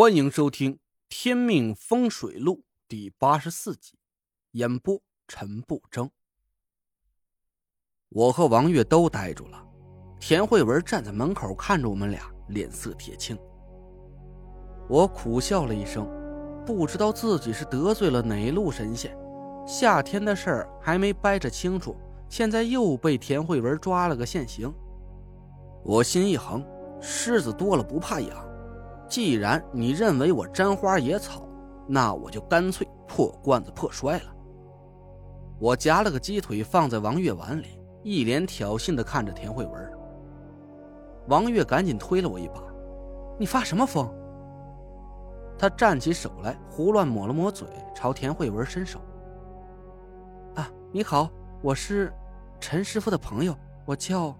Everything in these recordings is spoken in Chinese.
欢迎收听《天命风水录》第八十四集，演播陈不争。我和王月都呆住了，田慧文站在门口看着我们俩，脸色铁青。我苦笑了一声，不知道自己是得罪了哪路神仙。夏天的事儿还没掰扯清楚，现在又被田慧文抓了个现行。我心一横，虱子多了不怕痒。既然你认为我沾花野草，那我就干脆破罐子破摔了。我夹了个鸡腿放在王月碗里，一脸挑衅的看着田慧文。王月赶紧推了我一把：“你发什么疯？”他站起手来，胡乱抹了抹嘴，朝田慧文伸手：“啊，你好，我是陈师傅的朋友，我叫……”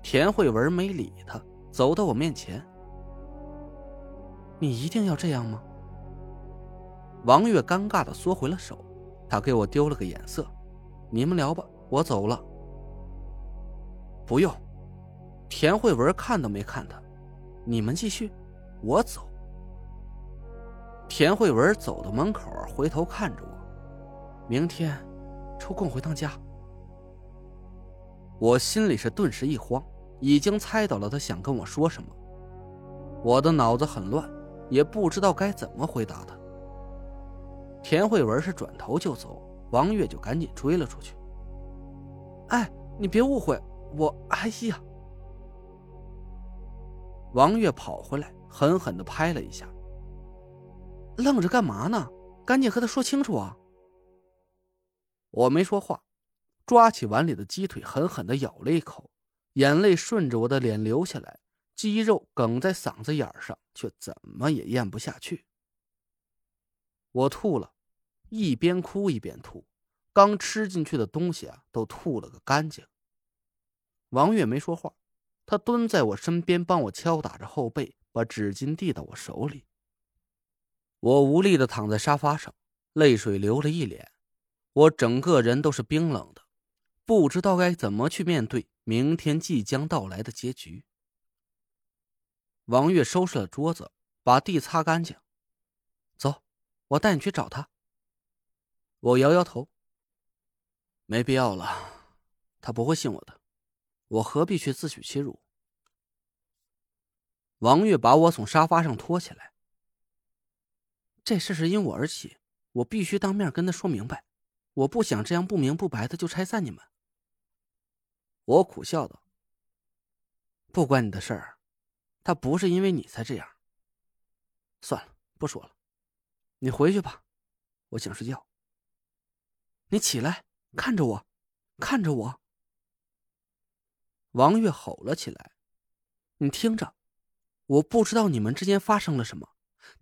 田慧文没理他。走到我面前，你一定要这样吗？王月尴尬的缩回了手，他给我丢了个眼色：“你们聊吧，我走了。”不用，田慧文看都没看他，你们继续，我走。田慧文走到门口，回头看着我：“明天抽空回趟家。”我心里是顿时一慌。已经猜到了他想跟我说什么，我的脑子很乱，也不知道该怎么回答他。田慧文是转头就走，王月就赶紧追了出去。哎，你别误会，我哎呀！王月跑回来，狠狠的拍了一下。愣着干嘛呢？赶紧和他说清楚啊！我没说话，抓起碗里的鸡腿，狠狠的咬了一口。眼泪顺着我的脸流下来，肌肉哽在嗓子眼上，却怎么也咽不下去。我吐了，一边哭一边吐，刚吃进去的东西啊，都吐了个干净。王月没说话，他蹲在我身边，帮我敲打着后背，把纸巾递到我手里。我无力的躺在沙发上，泪水流了一脸，我整个人都是冰冷的，不知道该怎么去面对。明天即将到来的结局。王月收拾了桌子，把地擦干净。走，我带你去找他。我摇摇头，没必要了，他不会信我的，我何必去自取其辱？王月把我从沙发上拖起来。这事是因我而起，我必须当面跟他说明白，我不想这样不明不白的就拆散你们。我苦笑道：“不关你的事儿，他不是因为你才这样。算了，不说了，你回去吧，我想睡觉。你起来，看着我，看着我。”王月吼了起来：“你听着，我不知道你们之间发生了什么，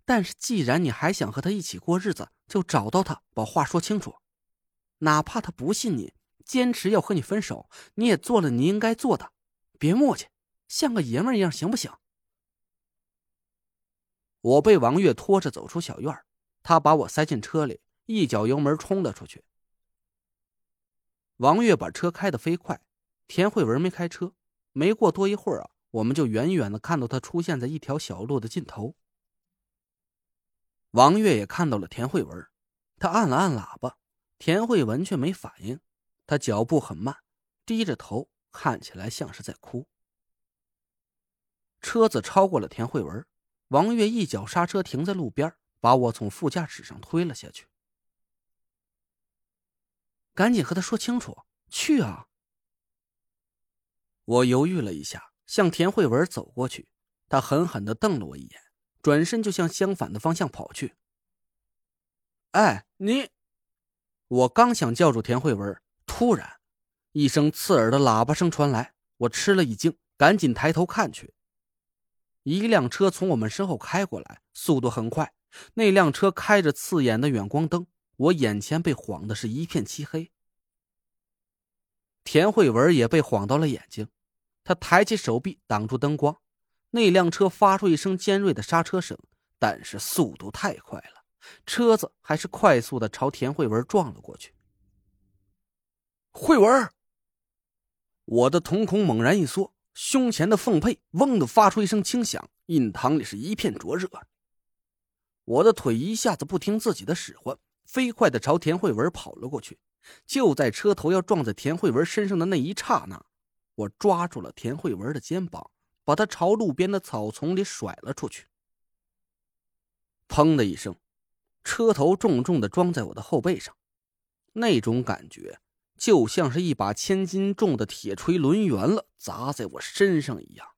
但是既然你还想和他一起过日子，就找到他，把话说清楚，哪怕他不信你。”坚持要和你分手，你也做了你应该做的，别磨叽，像个爷们一样，行不行？我被王月拖着走出小院，他把我塞进车里，一脚油门冲了出去。王月把车开得飞快，田慧文没开车。没过多一会儿啊，我们就远远的看到他出现在一条小路的尽头。王月也看到了田慧文，他按了按喇叭，田慧文却没反应。他脚步很慢，低着头，看起来像是在哭。车子超过了田慧文，王月一脚刹车停在路边，把我从副驾驶上推了下去。赶紧和他说清楚，去啊！我犹豫了一下，向田慧文走过去，他狠狠的瞪了我一眼，转身就向相反的方向跑去。哎，你！我刚想叫住田慧文。突然，一声刺耳的喇叭声传来，我吃了一惊，赶紧抬头看去。一辆车从我们身后开过来，速度很快。那辆车开着刺眼的远光灯，我眼前被晃的是一片漆黑。田慧文也被晃到了眼睛，他抬起手臂挡住灯光。那辆车发出一声尖锐的刹车声，但是速度太快了，车子还是快速的朝田慧文撞了过去。慧文，我的瞳孔猛然一缩，胸前的凤佩嗡的发出一声轻响，印堂里是一片灼热。我的腿一下子不听自己的使唤，飞快的朝田慧文跑了过去。就在车头要撞在田慧文身上的那一刹那，我抓住了田慧文的肩膀，把她朝路边的草丛里甩了出去。砰的一声，车头重重的撞在我的后背上，那种感觉就像是一把千斤重的铁锤抡圆了砸在我身上一样。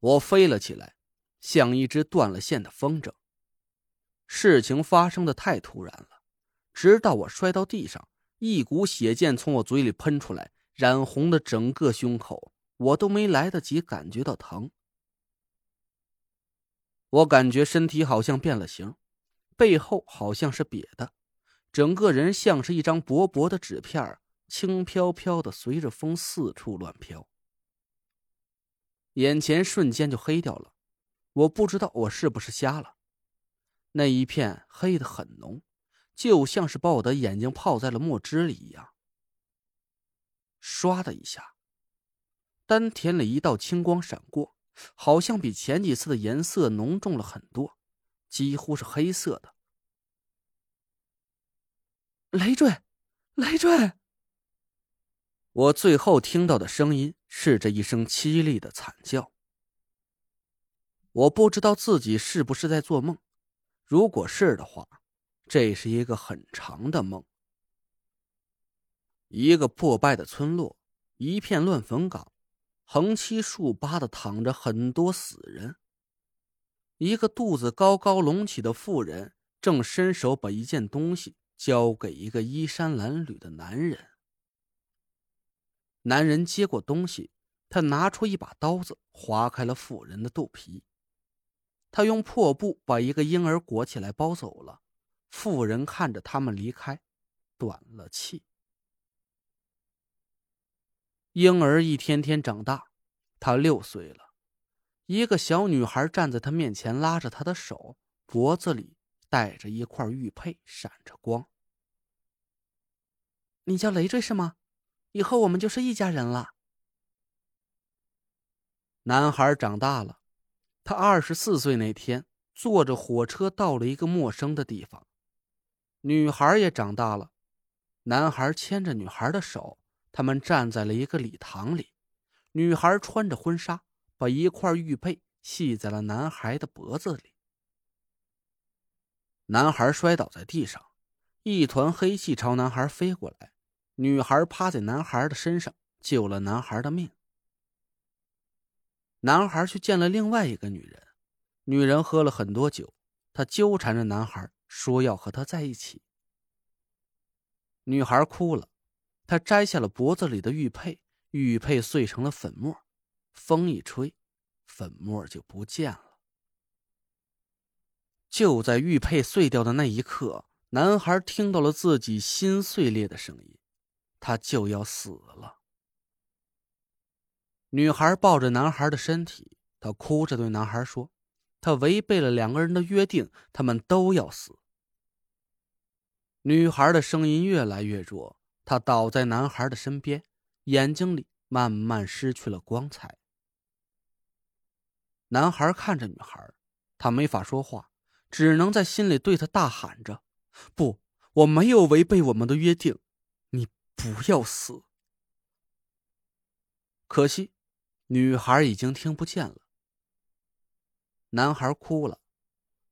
我飞了起来，像一只断了线的风筝。事情发生的太突然了。直到我摔到地上，一股血溅从我嘴里喷出来，染红了整个胸口，我都没来得及感觉到疼。我感觉身体好像变了形，背后好像是瘪的，整个人像是一张薄薄的纸片，轻飘飘的随着风四处乱飘。眼前瞬间就黑掉了，我不知道我是不是瞎了，那一片黑的很浓。就像是把我的眼睛泡在了墨汁里一样。唰的一下，丹田里一道青光闪过，好像比前几次的颜色浓重了很多，几乎是黑色的。累赘，累赘！我最后听到的声音是这一声凄厉的惨叫。我不知道自己是不是在做梦，如果是的话。这是一个很长的梦。一个破败的村落，一片乱坟岗，横七竖八的躺着很多死人。一个肚子高高隆起的妇人正伸手把一件东西交给一个衣衫褴褛的男人。男人接过东西，他拿出一把刀子，划开了妇人的肚皮。他用破布把一个婴儿裹起来包走了。妇人看着他们离开，断了气。婴儿一天天长大，他六岁了。一个小女孩站在他面前，拉着他的手，脖子里带着一块玉佩，闪着光。你叫累赘是吗？以后我们就是一家人了。男孩长大了，他二十四岁那天，坐着火车到了一个陌生的地方。女孩也长大了，男孩牵着女孩的手，他们站在了一个礼堂里。女孩穿着婚纱，把一块玉佩系在了男孩的脖子里。男孩摔倒在地上，一团黑气朝男孩飞过来，女孩趴在男孩的身上，救了男孩的命。男孩去见了另外一个女人，女人喝了很多酒，她纠缠着男孩。说要和他在一起。女孩哭了，她摘下了脖子里的玉佩，玉佩碎成了粉末，风一吹，粉末就不见了。就在玉佩碎掉的那一刻，男孩听到了自己心碎裂的声音，他就要死了。女孩抱着男孩的身体，她哭着对男孩说：“他违背了两个人的约定，他们都要死。”女孩的声音越来越弱，她倒在男孩的身边，眼睛里慢慢失去了光彩。男孩看着女孩，他没法说话，只能在心里对他大喊着：“不，我没有违背我们的约定，你不要死。”可惜，女孩已经听不见了。男孩哭了，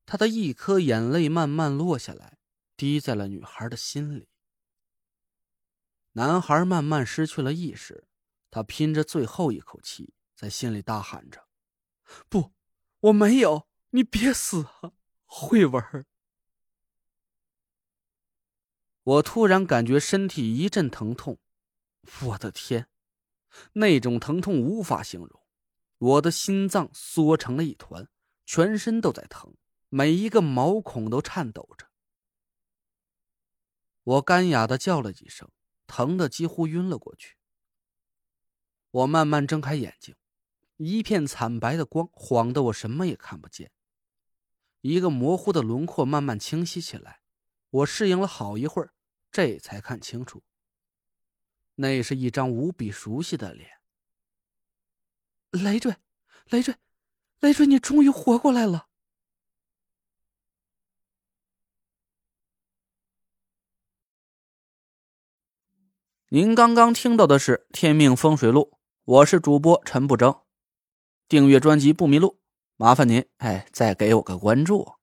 他的一颗眼泪慢慢落下来。滴在了女孩的心里。男孩慢慢失去了意识，他拼着最后一口气，在心里大喊着：“不，我没有，你别死啊，会玩。”我突然感觉身体一阵疼痛，我的天，那种疼痛无法形容，我的心脏缩成了一团，全身都在疼，每一个毛孔都颤抖着。我干哑的叫了几声，疼的几乎晕了过去。我慢慢睁开眼睛，一片惨白的光晃得我什么也看不见。一个模糊的轮廓慢慢清晰起来，我适应了好一会儿，这才看清楚，那是一张无比熟悉的脸，累赘，累赘，累赘，你终于活过来了！您刚刚听到的是《天命风水录》，我是主播陈不争。订阅专辑不迷路，麻烦您哎，再给我个关注。